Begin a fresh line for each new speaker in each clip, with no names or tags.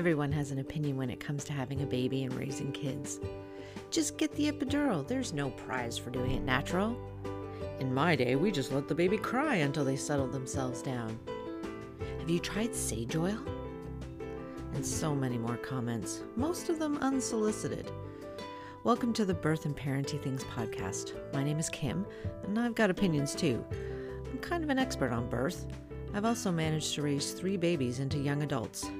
Everyone has an opinion when it comes to having a baby and raising kids. Just get the epidural. There's no prize for doing it natural. In my day, we just let the baby cry until they settled themselves down. Have you tried sage oil? And so many more comments, most of them unsolicited. Welcome to the Birth and Parenting Things podcast. My name is Kim, and I've got opinions too. I'm kind of an expert on birth. I've also managed to raise three babies into young adults.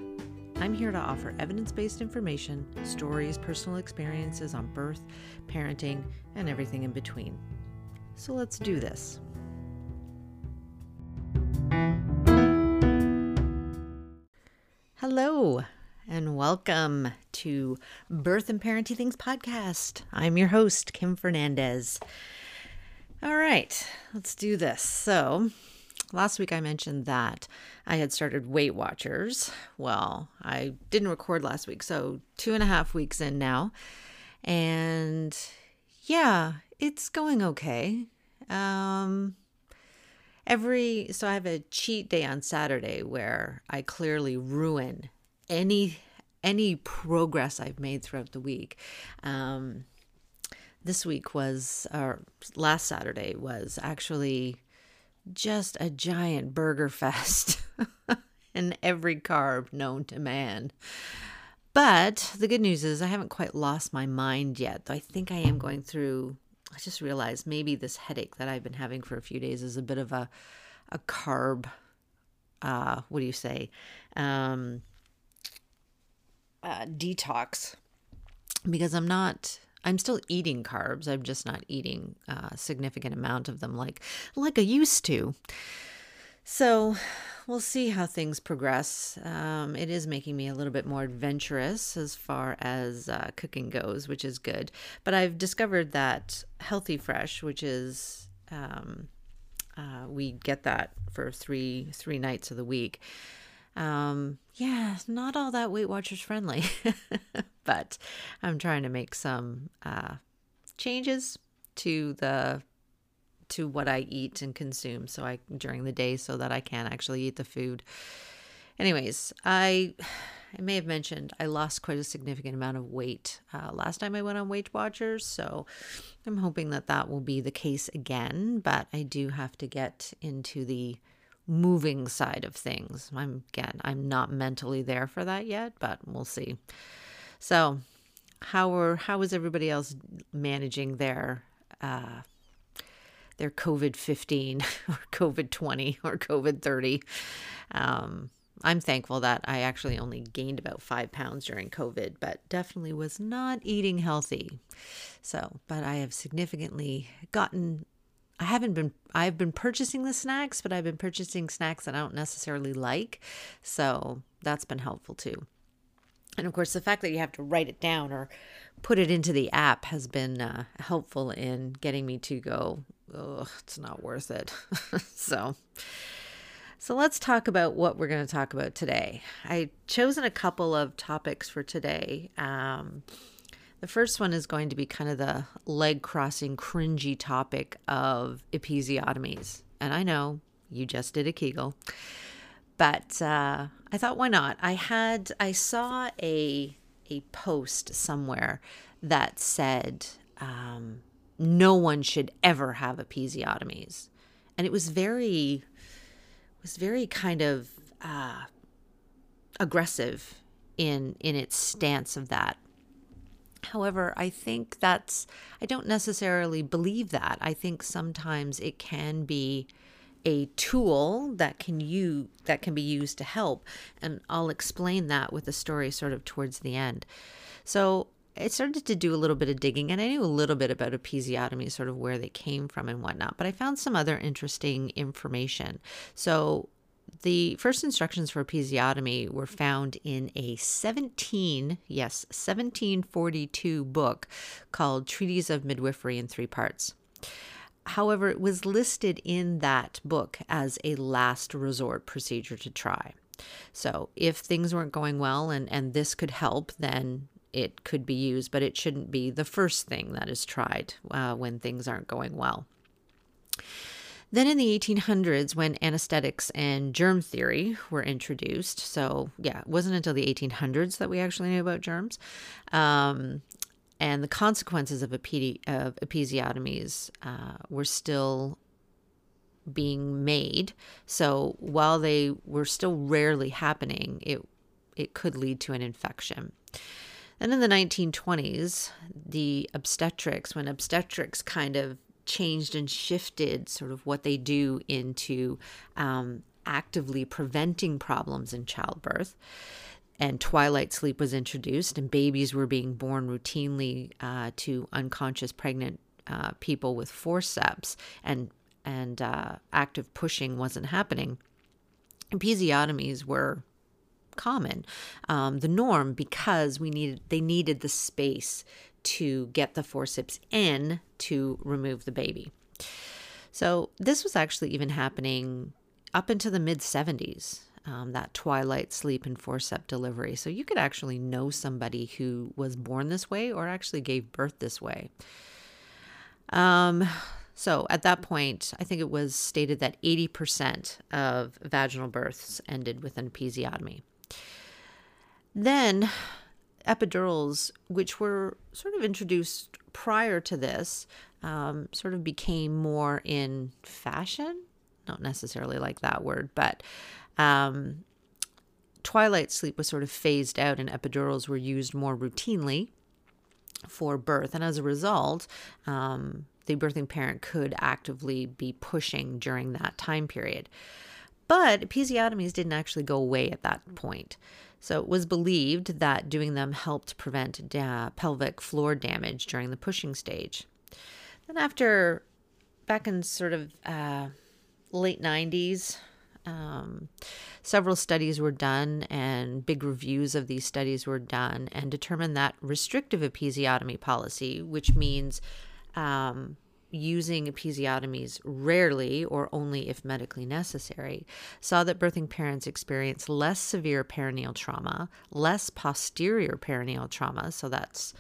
I'm here to offer evidence based information, stories, personal experiences on birth, parenting, and everything in between. So let's do this. Hello, and welcome to Birth and Parenting Things podcast. I'm your host, Kim Fernandez. All right, let's do this. So, last week I mentioned that I had started Weight Watchers. Well, I didn't record last week, so two and a half weeks in now. And yeah, it's going okay. Um, every so I have a cheat day on Saturday where I clearly ruin any any progress I've made throughout the week. Um, this week was, or last Saturday was actually just a giant burger fest and every carb known to man. But the good news is I haven't quite lost my mind yet. Though I think I am going through I just realized maybe this headache that I've been having for a few days is a bit of a a carb uh what do you say? Um uh detox because I'm not I'm still eating carbs. I'm just not eating a significant amount of them like like I used to. So we'll see how things progress. Um, it is making me a little bit more adventurous as far as uh, cooking goes, which is good. But I've discovered that HelloFresh, which is um, uh, we get that for three three nights of the week. Um, yeah, not all that Weight Watchers friendly, but I'm trying to make some uh, changes to the to what I eat and consume so I during the day so that I can actually eat the food. Anyways, I I may have mentioned I lost quite a significant amount of weight uh, last time I went on Weight Watchers, so I'm hoping that that will be the case again. But I do have to get into the moving side of things. I'm again, I'm not mentally there for that yet, but we'll see. So, how are how is everybody else managing their uh, their COVID 15 or COVID 20 or COVID 30. Um, I'm thankful that I actually only gained about five pounds during COVID, but definitely was not eating healthy. So, but I have significantly gotten. I haven't been. I've been purchasing the snacks, but I've been purchasing snacks that I don't necessarily like. So that's been helpful too. And of course, the fact that you have to write it down or put it into the app has been uh, helpful in getting me to go, oh, it's not worth it. so, so let's talk about what we're going to talk about today. I chosen a couple of topics for today. Um, the first one is going to be kind of the leg crossing, cringy topic of episiotomies. And I know you just did a Kegel, but uh, I thought, why not? I had, I saw a a post somewhere that said um, no one should ever have episiotomies, and it was very was very kind of uh, aggressive in in its stance of that. However, I think that's I don't necessarily believe that. I think sometimes it can be a tool that can you that can be used to help and I'll explain that with a story sort of towards the end. So I started to do a little bit of digging and I knew a little bit about episiotomy, sort of where they came from and whatnot, but I found some other interesting information. So the first instructions for episiotomy were found in a 17, yes, 1742 book called Treatise of Midwifery in Three Parts. However, it was listed in that book as a last resort procedure to try. So if things weren't going well and, and this could help, then it could be used, but it shouldn't be the first thing that is tried uh, when things aren't going well. Then in the 1800s, when anesthetics and germ theory were introduced, so yeah, it wasn't until the 1800s that we actually knew about germs, um, and the consequences of, epi- of episiotomies uh, were still being made. So while they were still rarely happening, it it could lead to an infection. Then in the 1920s, the obstetrics, when obstetrics kind of changed and shifted sort of what they do into um, actively preventing problems in childbirth. And twilight sleep was introduced, and babies were being born routinely uh, to unconscious pregnant uh, people with forceps, and and uh, active pushing wasn't happening. Episiotomies were common, um, the norm, because we needed they needed the space to get the forceps in to remove the baby. So this was actually even happening up into the mid 70s. Um, that twilight sleep and forceps delivery. So you could actually know somebody who was born this way or actually gave birth this way. Um, so at that point, I think it was stated that 80% of vaginal births ended with an episiotomy. Then epidurals, which were sort of introduced prior to this, um, sort of became more in fashion. Not necessarily like that word, but um, twilight sleep was sort of phased out and epidurals were used more routinely for birth. And as a result, um, the birthing parent could actively be pushing during that time period. But episiotomies didn't actually go away at that point. So it was believed that doing them helped prevent da- pelvic floor damage during the pushing stage. Then, after back in sort of uh, late 90s, um, several studies were done and big reviews of these studies were done and determined that restrictive episiotomy policy, which means um, using episiotomies rarely or only if medically necessary, saw that birthing parents experience less severe perineal trauma, less posterior perineal trauma, so that's,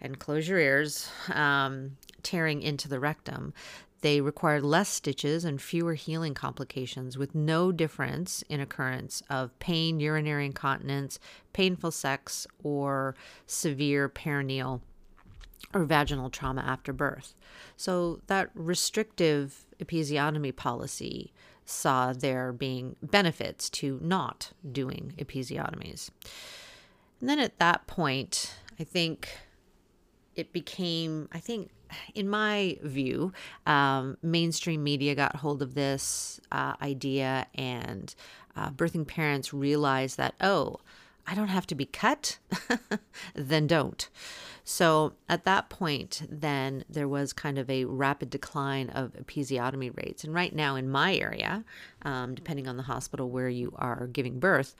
and close your ears, um, tearing into the rectum. They required less stitches and fewer healing complications, with no difference in occurrence of pain, urinary incontinence, painful sex, or severe perineal or vaginal trauma after birth. So that restrictive episiotomy policy saw there being benefits to not doing episiotomies. And then at that point, I think it became, I think, in my view, um, mainstream media got hold of this uh, idea, and uh, birthing parents realized that, oh, I don't have to be cut, then don't. So at that point, then there was kind of a rapid decline of episiotomy rates. And right now in my area, um, depending on the hospital where you are giving birth,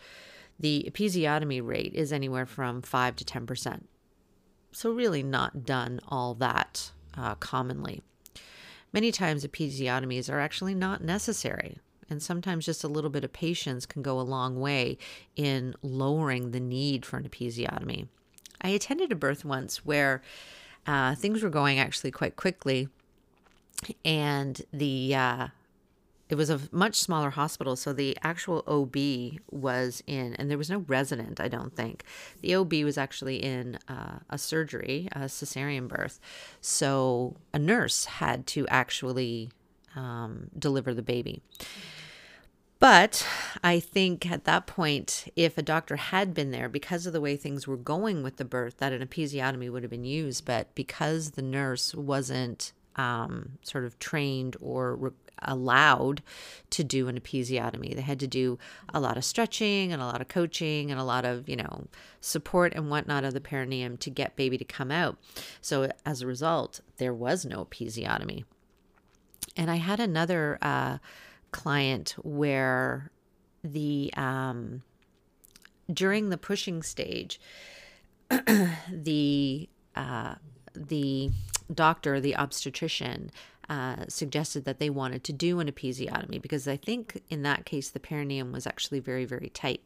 the episiotomy rate is anywhere from 5 to 10%. So, really, not done all that uh, commonly. Many times, episiotomies are actually not necessary. And sometimes just a little bit of patience can go a long way in lowering the need for an episiotomy. I attended a birth once where uh, things were going actually quite quickly, and the uh, it was a much smaller hospital, so the actual OB was in, and there was no resident, I don't think. The OB was actually in uh, a surgery, a cesarean birth, so a nurse had to actually um, deliver the baby. But I think at that point, if a doctor had been there because of the way things were going with the birth, that an episiotomy would have been used. But because the nurse wasn't um, sort of trained or re- allowed to do an episiotomy, they had to do a lot of stretching and a lot of coaching and a lot of, you know, support and whatnot of the perineum to get baby to come out. So as a result, there was no episiotomy. And I had another. Uh, client where the um, during the pushing stage, the uh, the doctor, the obstetrician, uh, suggested that they wanted to do an episiotomy because I think in that case the perineum was actually very very tight.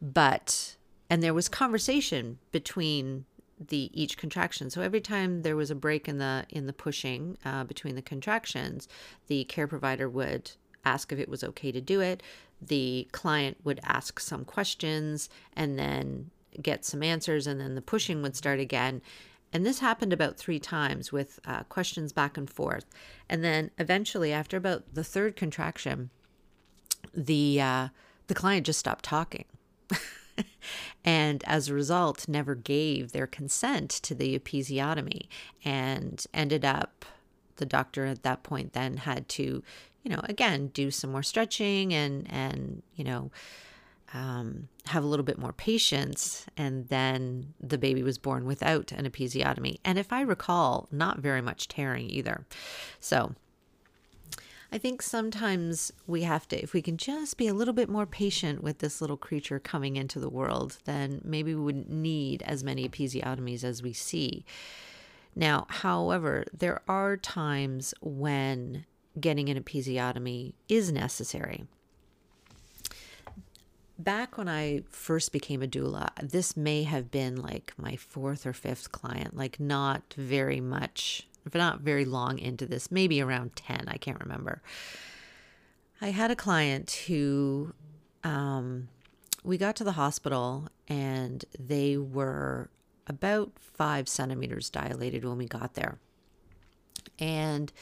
But and there was conversation between the each contraction. So every time there was a break in the in the pushing uh, between the contractions, the care provider would ask if it was okay to do it. The client would ask some questions and then get some answers, and then the pushing would start again. And this happened about three times with uh, questions back and forth. And then eventually, after about the third contraction, the uh, the client just stopped talking. and as a result, never gave their consent to the episiotomy and ended up, the doctor at that point then had to, you know, again, do some more stretching and, and, you know, um, have a little bit more patience. And then the baby was born without an episiotomy. And if I recall, not very much tearing either. So I think sometimes we have to, if we can just be a little bit more patient with this little creature coming into the world, then maybe we wouldn't need as many episiotomies as we see. Now, however, there are times when getting an episiotomy is necessary. Back when I first became a doula, this may have been like my fourth or fifth client, like not very much not very long into this, maybe around 10, I can't remember. I had a client who um, we got to the hospital and they were about five centimeters dilated when we got there. And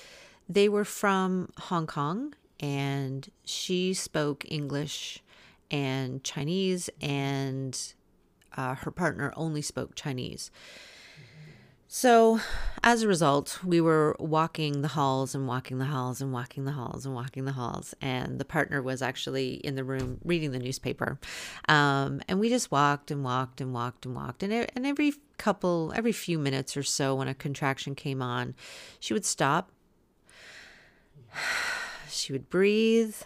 they were from Hong Kong and she spoke English and Chinese, and uh, her partner only spoke Chinese. So, as a result, we were walking the halls and walking the halls and walking the halls and walking the halls. And the partner was actually in the room reading the newspaper. Um, and we just walked and walked and walked and walked. And, and every couple, every few minutes or so, when a contraction came on, she would stop. She would breathe.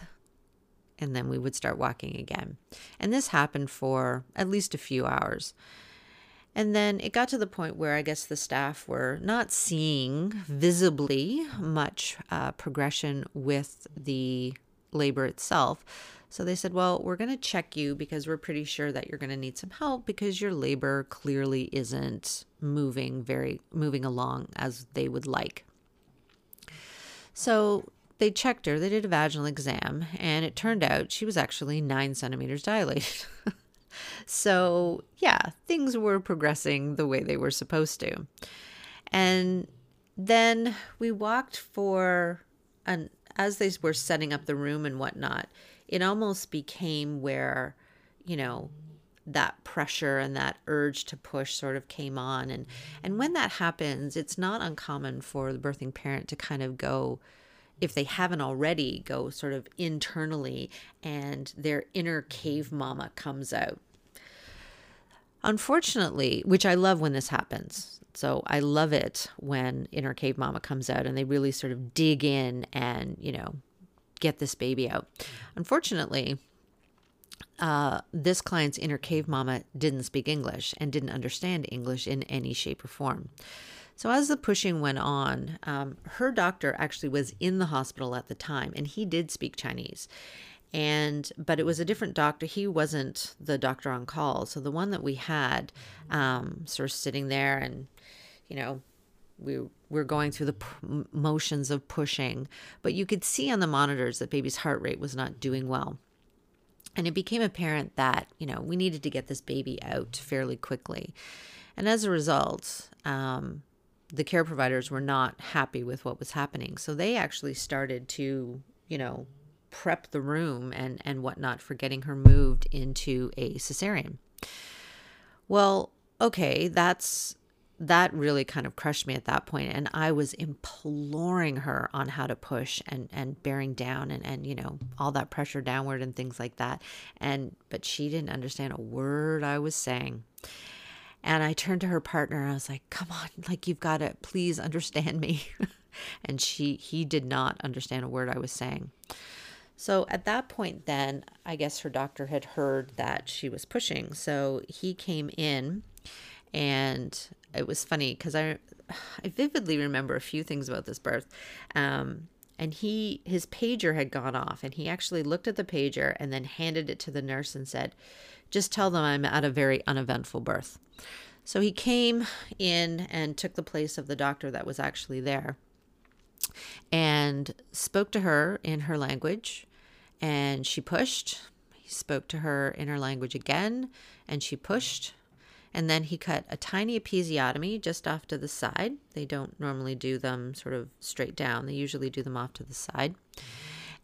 And then we would start walking again. And this happened for at least a few hours. And then it got to the point where I guess the staff were not seeing visibly much uh, progression with the labor itself. So they said, Well, we're going to check you because we're pretty sure that you're going to need some help because your labor clearly isn't moving very, moving along as they would like. So they checked her, they did a vaginal exam, and it turned out she was actually nine centimeters dilated. So, yeah, things were progressing the way they were supposed to. And then we walked for an as they were setting up the room and whatnot, it almost became where, you know, that pressure and that urge to push sort of came on and and when that happens it's not uncommon for the birthing parent to kind of go if they haven't already go sort of internally and their inner cave mama comes out Unfortunately, which I love when this happens. So I love it when Inner Cave Mama comes out and they really sort of dig in and, you know, get this baby out. Unfortunately, uh, this client's inner cave mama didn't speak English and didn't understand English in any shape or form. So, as the pushing went on, um, her doctor actually was in the hospital at the time and he did speak Chinese. And but it was a different doctor. He wasn't the doctor on call. So the one that we had um, sort of sitting there and you know we were going through the p- motions of pushing but you could see on the monitors that baby's heart rate was not doing well. And it became apparent that you know we needed to get this baby out fairly quickly. And as a result um, the care providers were not happy with what was happening. So they actually started to you know prep the room and, and whatnot for getting her moved into a cesarean. Well, okay, that's that really kind of crushed me at that point and i was imploring her on how to push and and bearing down and and you know all that pressure downward and things like that. And but she didn't understand a word i was saying and i turned to her partner and i was like come on like you've got to please understand me and she he did not understand a word i was saying so at that point, then I guess her doctor had heard that she was pushing. So he came in, and it was funny because I, I vividly remember a few things about this birth. Um, and he his pager had gone off, and he actually looked at the pager and then handed it to the nurse and said, "Just tell them I'm at a very uneventful birth." So he came in and took the place of the doctor that was actually there and spoke to her in her language. And she pushed. He spoke to her in her language again, and she pushed. And then he cut a tiny episiotomy just off to the side. They don't normally do them sort of straight down, they usually do them off to the side.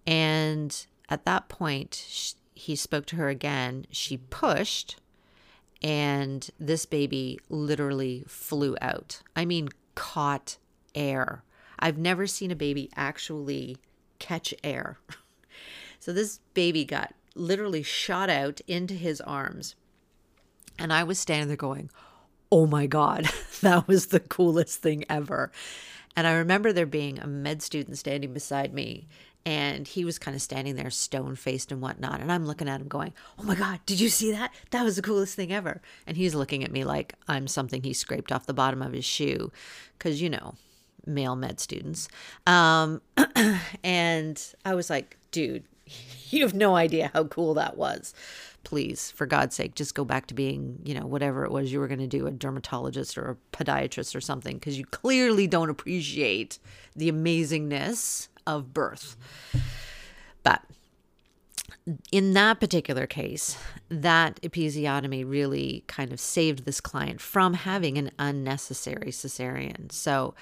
And at that point, he spoke to her again. She pushed, and this baby literally flew out. I mean, caught air. I've never seen a baby actually catch air. so this baby got literally shot out into his arms. And I was standing there going, oh my God, that was the coolest thing ever. And I remember there being a med student standing beside me, and he was kind of standing there stone faced and whatnot. And I'm looking at him going, Oh my God, did you see that? That was the coolest thing ever. And he's looking at me like I'm something he scraped off the bottom of his shoe. Cause, you know, male med students. Um, and I was like, Dude, you have no idea how cool that was. Please, for God's sake, just go back to being, you know, whatever it was you were going to do, a dermatologist or a podiatrist or something, because you clearly don't appreciate the amazingness of birth. But in that particular case, that episiotomy really kind of saved this client from having an unnecessary cesarean. So,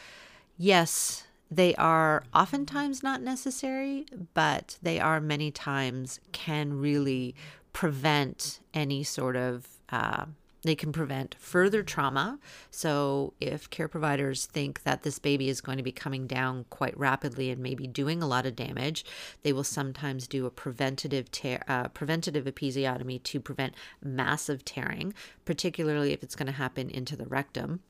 yes, they are oftentimes not necessary, but they are many times can really prevent any sort of. Uh, they can prevent further trauma. So, if care providers think that this baby is going to be coming down quite rapidly and maybe doing a lot of damage, they will sometimes do a preventative tear, uh, preventative episiotomy to prevent massive tearing, particularly if it's going to happen into the rectum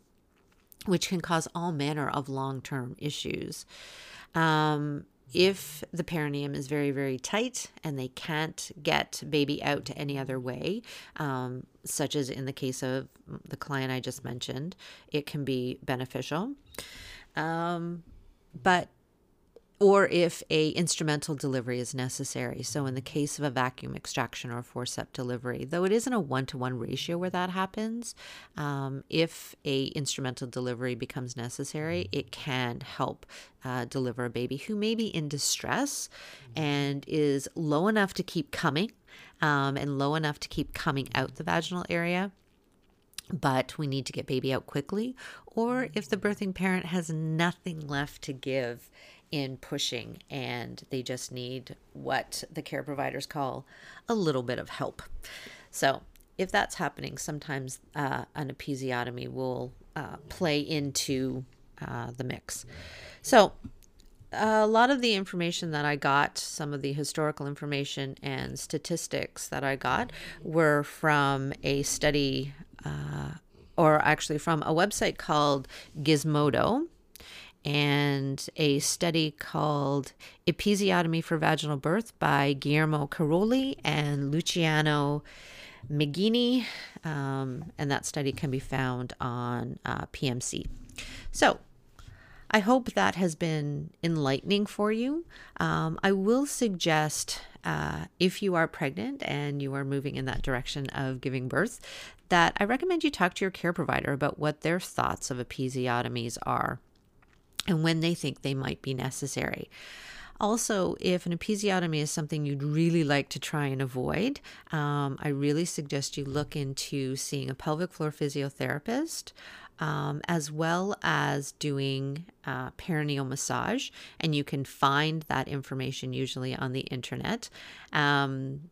which can cause all manner of long term issues. Um, if the perineum is very, very tight and they can't get baby out any other way, um, such as in the case of the client I just mentioned, it can be beneficial. Um, but or if a instrumental delivery is necessary. So in the case of a vacuum extraction or forceps delivery, though it isn't a one-to-one ratio where that happens, um, if a instrumental delivery becomes necessary, it can help uh, deliver a baby who may be in distress and is low enough to keep coming um, and low enough to keep coming out the vaginal area but we need to get baby out quickly, or if the birthing parent has nothing left to give in pushing and they just need what the care providers call a little bit of help. So, if that's happening, sometimes uh, an episiotomy will uh, play into uh, the mix. So, a lot of the information that I got, some of the historical information and statistics that I got, were from a study, uh, or actually from a website called Gizmodo and a study called Episiotomy for Vaginal Birth by Guillermo Carroli and Luciano Mignini. Um, and that study can be found on uh, PMC. So, I hope that has been enlightening for you. Um, I will suggest uh, if you are pregnant and you are moving in that direction of giving birth, that I recommend you talk to your care provider about what their thoughts of episiotomies are and when they think they might be necessary. Also, if an episiotomy is something you'd really like to try and avoid, um, I really suggest you look into seeing a pelvic floor physiotherapist. Um, as well as doing uh, perineal massage. And you can find that information usually on the internet. Um,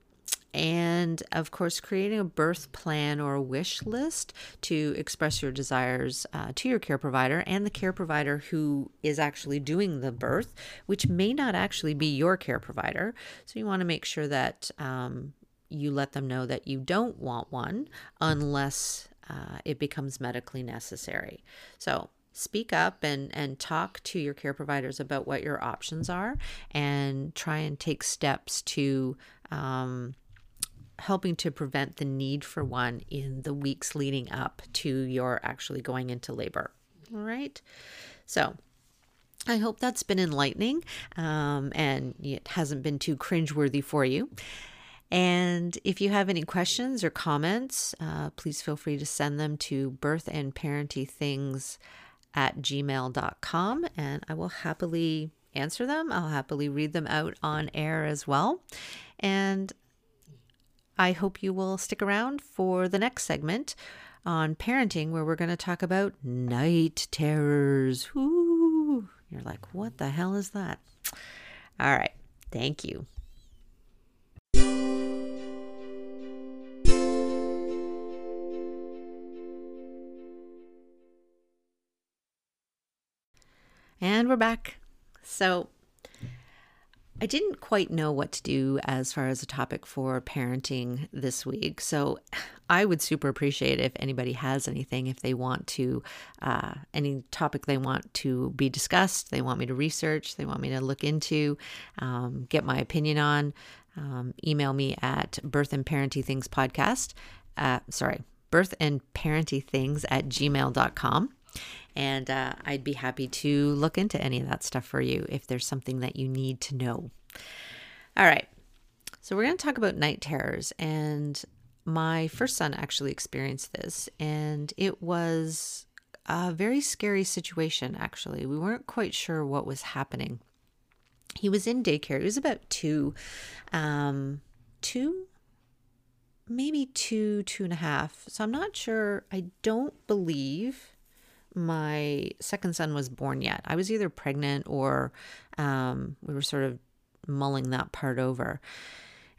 and of course, creating a birth plan or a wish list to express your desires uh, to your care provider and the care provider who is actually doing the birth, which may not actually be your care provider. So you want to make sure that um, you let them know that you don't want one unless uh, it becomes medically necessary. So speak up and and talk to your care providers about what your options are and try and take steps to um, helping to prevent the need for one in the weeks leading up to your actually going into labor. All right. So, I hope that's been enlightening um, and it hasn't been too cringeworthy for you. And if you have any questions or comments, uh, please feel free to send them to birthandparentingthings at gmail.com and I will happily answer them. I'll happily read them out on air as well. And I hope you will stick around for the next segment on parenting, where we're going to talk about night terrors. Ooh, you're like, what the hell is that? All right. Thank you. And we're back. So, I didn't quite know what to do as far as a topic for parenting this week. So I would super appreciate if anybody has anything, if they want to, uh, any topic they want to be discussed, they want me to research, they want me to look into, um, get my opinion on, um, email me at birth and parenting things podcast. Uh, sorry, birth and parenting things at gmail.com. And uh, I'd be happy to look into any of that stuff for you if there's something that you need to know. All right. So, we're going to talk about night terrors. And my first son actually experienced this, and it was a very scary situation, actually. We weren't quite sure what was happening. He was in daycare. He was about two, um, two, maybe two, two and a half. So I'm not sure. I don't believe my second son was born yet. I was either pregnant or um, we were sort of mulling that part over.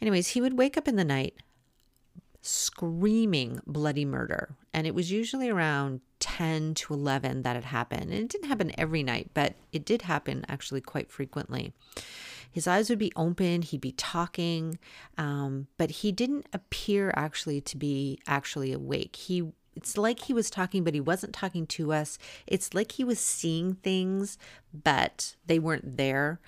Anyways, he would wake up in the night screaming bloody murder. And it was usually around 10 to 11 that it happened. And it didn't happen every night, but it did happen actually quite frequently. His eyes would be open, he'd be talking, um, but he didn't appear actually to be actually awake. He it's like he was talking, but he wasn't talking to us. It's like he was seeing things, but they weren't there.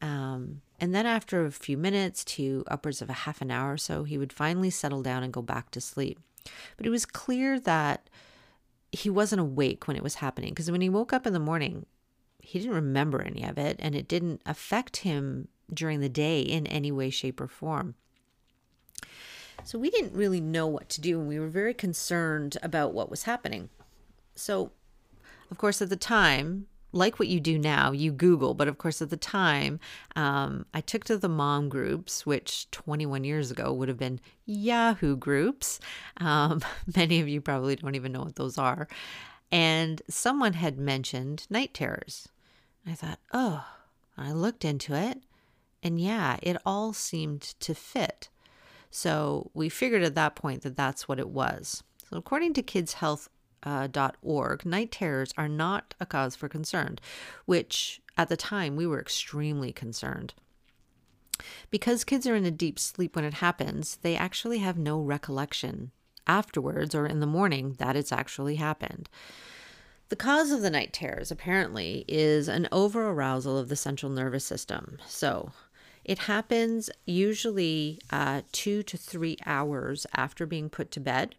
Um, and then after a few minutes to upwards of a half an hour or so, he would finally settle down and go back to sleep. But it was clear that he wasn't awake when it was happening because when he woke up in the morning, he didn't remember any of it and it didn't affect him during the day in any way, shape, or form. So we didn't really know what to do and we were very concerned about what was happening. So, of course, at the time, like what you do now, you Google, but of course, at the time, um, I took to the mom groups, which 21 years ago would have been Yahoo groups. Um, many of you probably don't even know what those are. And someone had mentioned night terrors. I thought, oh, I looked into it, and yeah, it all seemed to fit. So we figured at that point that that's what it was. So according to kidshealth.org, uh, night terrors are not a cause for concern, which at the time we were extremely concerned. Because kids are in a deep sleep when it happens, they actually have no recollection afterwards or in the morning that it's actually happened. The cause of the night terrors apparently is an over arousal of the central nervous system. So, it happens usually uh, two to three hours after being put to bed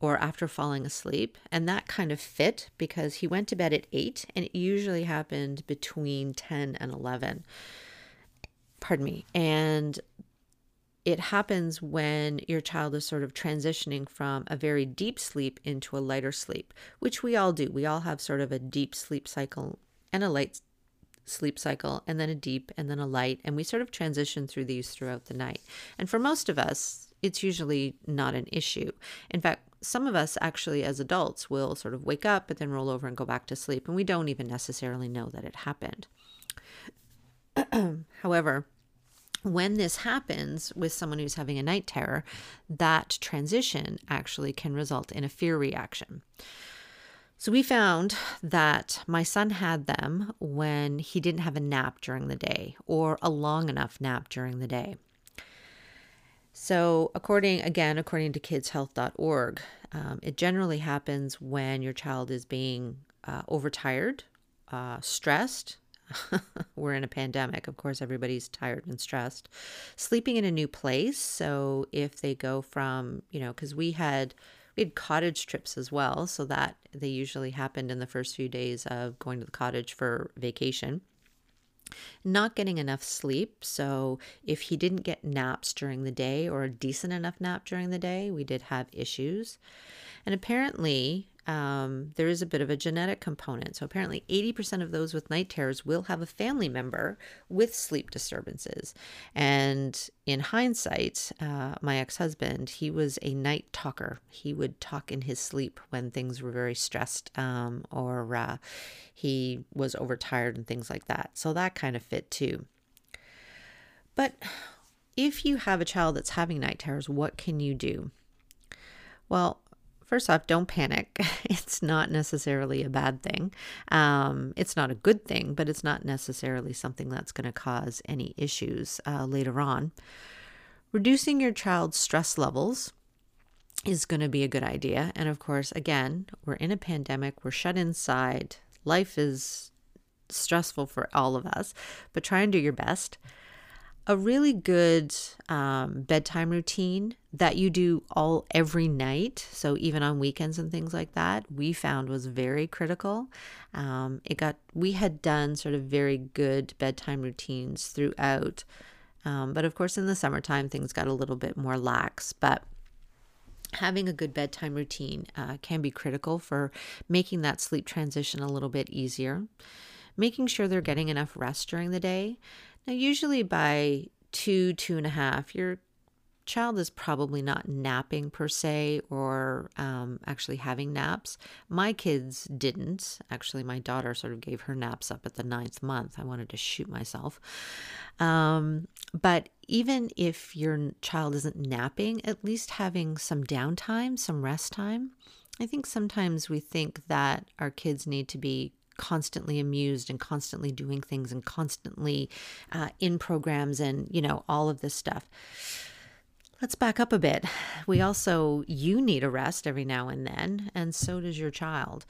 or after falling asleep. And that kind of fit because he went to bed at eight and it usually happened between 10 and 11. Pardon me. And it happens when your child is sort of transitioning from a very deep sleep into a lighter sleep, which we all do. We all have sort of a deep sleep cycle and a light sleep cycle and then a deep and then a light. And we sort of transition through these throughout the night. And for most of us, it's usually not an issue. In fact, some of us actually, as adults, will sort of wake up but then roll over and go back to sleep. And we don't even necessarily know that it happened. However, when this happens with someone who's having a night terror, that transition actually can result in a fear reaction. So we found that my son had them when he didn't have a nap during the day or a long enough nap during the day. So, according again, according to kidshealth.org, um, it generally happens when your child is being uh, overtired, uh, stressed. We're in a pandemic. Of course, everybody's tired and stressed. Sleeping in a new place. So, if they go from, you know, because we had we had cottage trips as well, so that they usually happened in the first few days of going to the cottage for vacation. not getting enough sleep. So, if he didn't get naps during the day or a decent enough nap during the day, we did have issues. And apparently, um, there is a bit of a genetic component. So, apparently, 80% of those with night terrors will have a family member with sleep disturbances. And in hindsight, uh, my ex husband, he was a night talker. He would talk in his sleep when things were very stressed um, or uh, he was overtired and things like that. So, that kind of fit too. But if you have a child that's having night terrors, what can you do? Well, first off, don't panic. It's not necessarily a bad thing. Um, it's not a good thing, but it's not necessarily something that's going to cause any issues uh, later on. Reducing your child's stress levels is going to be a good idea. And of course, again, we're in a pandemic, we're shut inside, life is stressful for all of us, but try and do your best a really good um, bedtime routine that you do all every night. So even on weekends and things like that we found was very critical. Um, it got we had done sort of very good bedtime routines throughout. Um, but of course in the summertime things got a little bit more lax. But having a good bedtime routine uh, can be critical for making that sleep transition a little bit easier. Making sure they're getting enough rest during the day now, usually by two, two and a half, your child is probably not napping per se or um, actually having naps. My kids didn't. Actually, my daughter sort of gave her naps up at the ninth month. I wanted to shoot myself. Um, but even if your child isn't napping, at least having some downtime, some rest time. I think sometimes we think that our kids need to be constantly amused and constantly doing things and constantly uh, in programs and, you know, all of this stuff. Let's back up a bit. We also, you need a rest every now and then, and so does your child.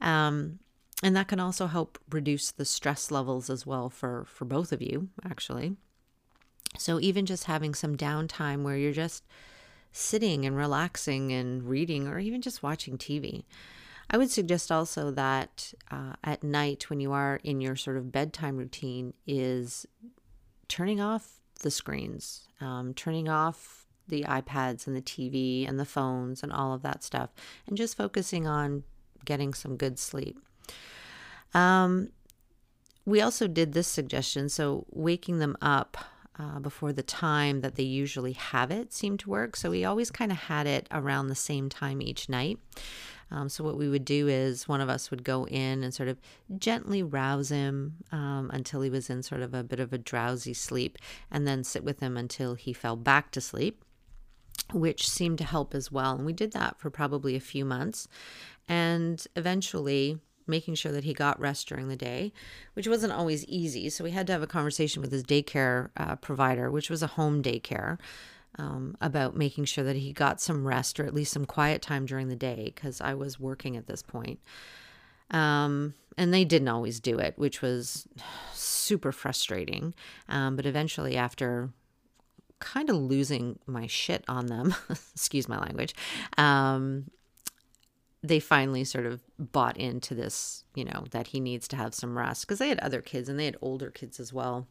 Um, and that can also help reduce the stress levels as well for, for both of you, actually. So, even just having some downtime where you're just sitting and relaxing and reading or even just watching TV. I would suggest also that uh, at night, when you are in your sort of bedtime routine, is turning off the screens, um, turning off the iPads and the TV and the phones and all of that stuff, and just focusing on getting some good sleep. Um, we also did this suggestion so waking them up uh, before the time that they usually have it seemed to work. So we always kind of had it around the same time each night. Um, so, what we would do is one of us would go in and sort of gently rouse him um, until he was in sort of a bit of a drowsy sleep, and then sit with him until he fell back to sleep, which seemed to help as well. And we did that for probably a few months. And eventually, making sure that he got rest during the day, which wasn't always easy. So we had to have a conversation with his daycare uh, provider, which was a home daycare um, about making sure that he got some rest or at least some quiet time during the day because I was working at this point. Um, and they didn't always do it, which was super frustrating. Um, but eventually, after kind of losing my shit on them, excuse my language, um, they finally sort of bought into this, you know, that he needs to have some rest because they had other kids and they had older kids as well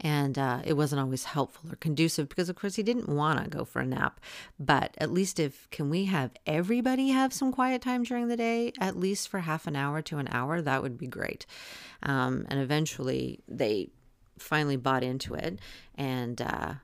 and uh, it wasn't always helpful or conducive because of course he didn't want to go for a nap. But at least if can we have everybody have some quiet time during the day at least for half an hour to an hour that would be great. Um, and eventually they finally bought into it and uh,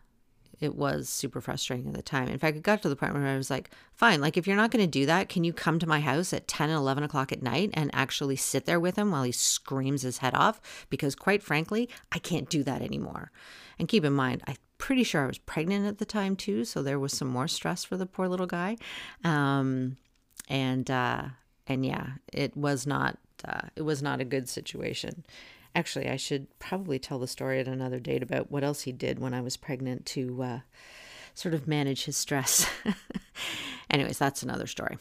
it was super frustrating at the time. In fact, it got to the point where I was like, fine, like if you're not going to do that, can you come to my house at 10 and 11 o'clock at night and actually sit there with him while he screams his head off? Because quite frankly, I can't do that anymore. And keep in mind, I'm pretty sure I was pregnant at the time too. So there was some more stress for the poor little guy. Um, and, uh, and yeah, it was not, uh, it was not a good situation. Actually, I should probably tell the story at another date about what else he did when I was pregnant to uh, sort of manage his stress. Anyways, that's another story.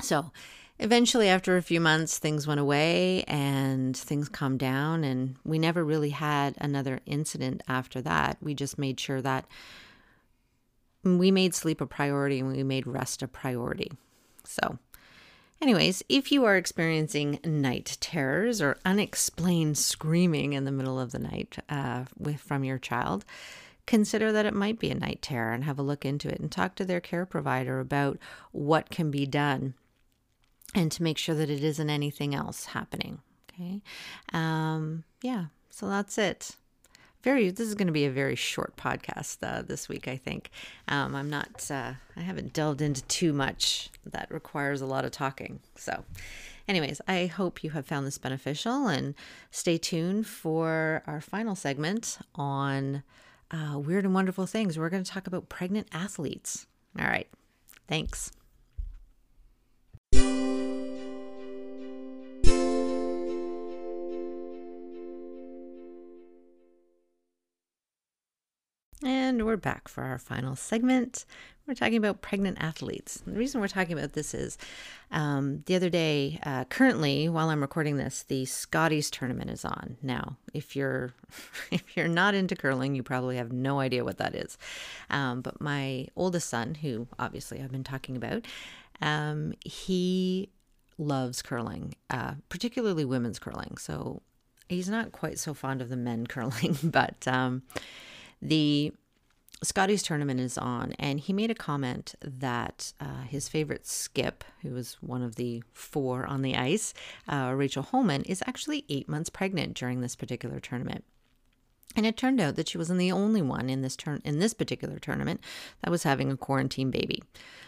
So, eventually, after a few months, things went away and things calmed down, and we never really had another incident after that. We just made sure that we made sleep a priority and we made rest a priority. So, Anyways, if you are experiencing night terrors or unexplained screaming in the middle of the night uh, with from your child, consider that it might be a night terror and have a look into it and talk to their care provider about what can be done and to make sure that it isn't anything else happening. Okay. Um, yeah. So that's it very this is going to be a very short podcast uh, this week i think. Um, i'm not uh, i haven't delved into too much that requires a lot of talking. So anyways i hope you have found this beneficial and stay tuned for our final segment on uh, weird and wonderful things. We're going to talk about pregnant athletes. All right. Thanks And we're back for our final segment. We're talking about pregnant athletes. The reason we're talking about this is um, the other day, uh, currently, while I'm recording this, the Scotties tournament is on. Now, if you're if you're not into curling, you probably have no idea what that is. Um, but my oldest son, who obviously I've been talking about, um, he loves curling, uh, particularly women's curling. So he's not quite so fond of the men curling, but um, the Scotties tournament is on, and he made a comment that uh, his favorite skip, who was one of the four on the ice, uh, Rachel Homan, is actually eight months pregnant during this particular tournament. And it turned out that she wasn't the only one in this turn in this particular tournament that was having a quarantine baby.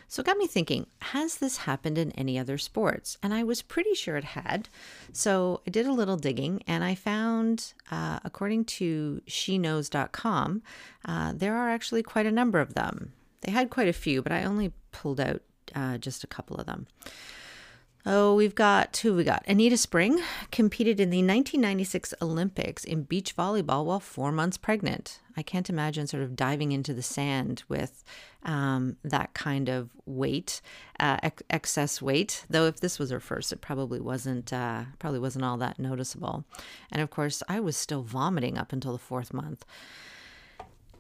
So it got me thinking, has this happened in any other sports? And I was pretty sure it had. So I did a little digging and I found, uh, according to sheknows.com, uh, there are actually quite a number of them. They had quite a few, but I only pulled out uh, just a couple of them. Oh, we've got who we got. Anita Spring competed in the 1996 Olympics in beach volleyball while four months pregnant. I can't imagine sort of diving into the sand with um, that kind of weight, uh, ex- excess weight. Though if this was her first, it probably wasn't uh, probably wasn't all that noticeable. And of course, I was still vomiting up until the fourth month.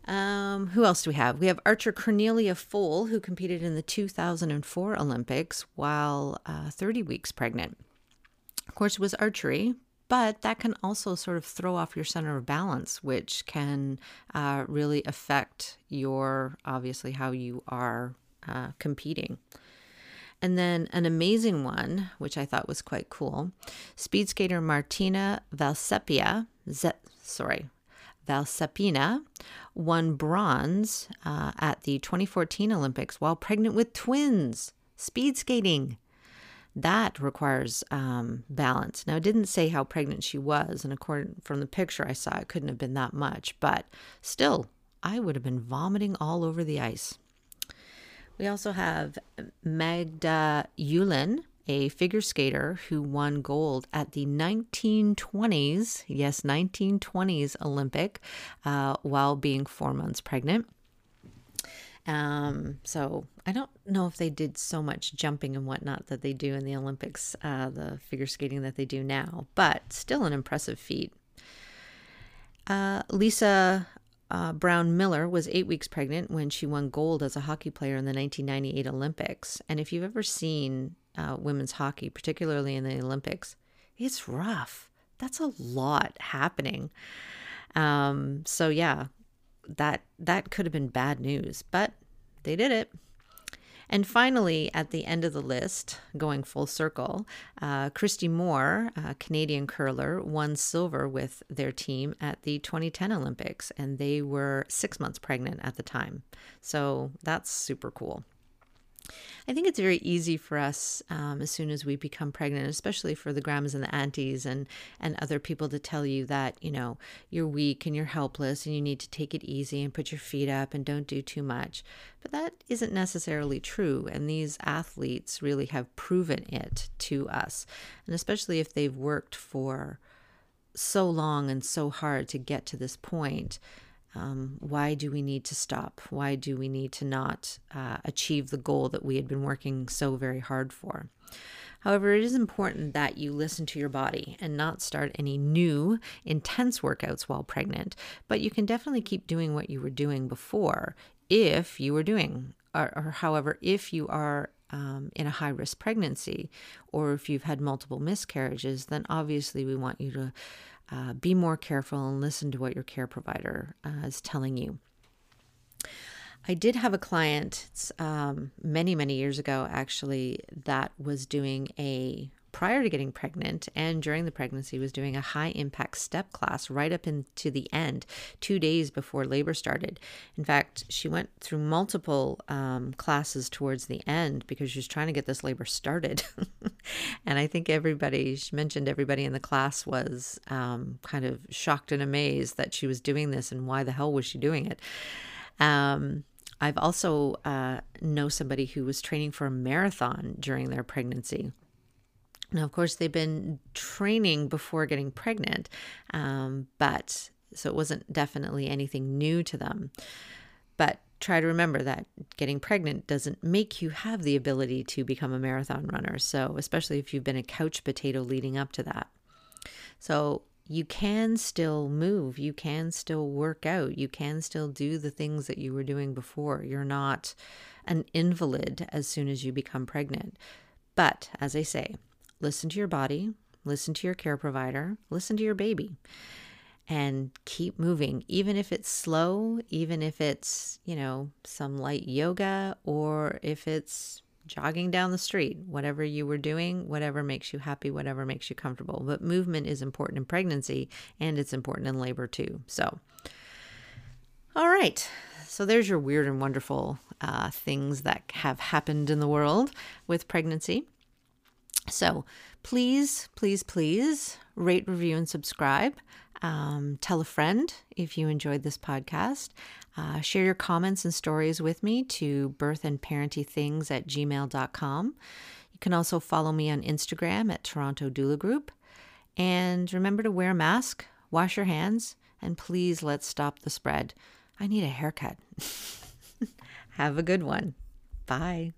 Um, who else do we have? We have archer Cornelia Pfohl, who competed in the 2004 Olympics while uh, 30 weeks pregnant. Of course, it was archery, but that can also sort of throw off your center of balance, which can uh, really affect your obviously how you are uh, competing. And then an amazing one, which I thought was quite cool speed skater Martina Valsepia, Z- sorry, Valcepina won bronze uh, at the 2014 Olympics while pregnant with twins, speed skating. That requires um, balance. Now, it didn't say how pregnant she was, and according from the picture I saw, it couldn't have been that much, but still, I would have been vomiting all over the ice. We also have Magda Julin, a figure skater who won gold at the 1920s, yes, 1920s Olympic, uh, while being four months pregnant. Um, so I don't know if they did so much jumping and whatnot that they do in the Olympics, uh, the figure skating that they do now, but still an impressive feat. Uh, Lisa uh, Brown Miller was eight weeks pregnant when she won gold as a hockey player in the 1998 Olympics. And if you've ever seen uh, women's hockey, particularly in the Olympics, it's rough. That's a lot happening. Um, so yeah, that that could have been bad news, but they did it. And finally, at the end of the list, going full circle, uh, Kristie Moore, a Canadian curler, won silver with their team at the 2010 Olympics, and they were six months pregnant at the time. So that's super cool. I think it's very easy for us um, as soon as we become pregnant, especially for the grandmas and the aunties and and other people to tell you that you know you're weak and you're helpless and you need to take it easy and put your feet up and don't do too much. But that isn't necessarily true, and these athletes really have proven it to us, and especially if they've worked for so long and so hard to get to this point um, why do we need to stop? Why do we need to not uh, achieve the goal that we had been working so very hard for? However, it is important that you listen to your body and not start any new intense workouts while pregnant, but you can definitely keep doing what you were doing before if you were doing or, or, however if you are um, in a high risk pregnancy or if you've had multiple miscarriages, then obviously we want you to uh, be more careful and listen to what your care provider uh, is telling you. I did have a client um, many, many years ago, actually, that was doing a prior to getting pregnant and during the pregnancy was doing a high impact step class right up into the end, two days before labor started. In fact, she went through multiple um, classes towards the end because she was trying to get this labor started. and I think everybody, she mentioned everybody in the class was um, kind of shocked and amazed that she was doing this and why the hell was she doing it. Um, I've also uh, know somebody who was training for a marathon during their pregnancy. Now, of course, they've been training before getting pregnant, um, but so it wasn't definitely anything new to them. But try to remember that getting pregnant doesn't make you have the ability to become a marathon runner. So, especially if you've been a couch potato leading up to that. So, you can still move, you can still work out, you can still do the things that you were doing before. You're not an invalid as soon as you become pregnant. But as I say, listen to your body, listen to your care provider, listen to your baby, and keep moving, even if it's slow, even if it's, you know, some light yoga, or if it's jogging down the street, whatever you were doing, whatever makes you happy, whatever makes you comfortable. But movement is important in pregnancy and it's important in labor too. So, all right. So there's your weird and wonderful uh, things that have happened in the world with pregnancy. So please, please, please rate, review, and subscribe. Um, tell a friend if you enjoyed this podcast. Uh, share your comments and stories with me to birthandparentingthings at gmail.com. You can also follow me on Instagram at Toronto Doula Group. And remember to wear a mask, wash your hands, and please let's stop the spread. I need a haircut. Have a good one. Bye.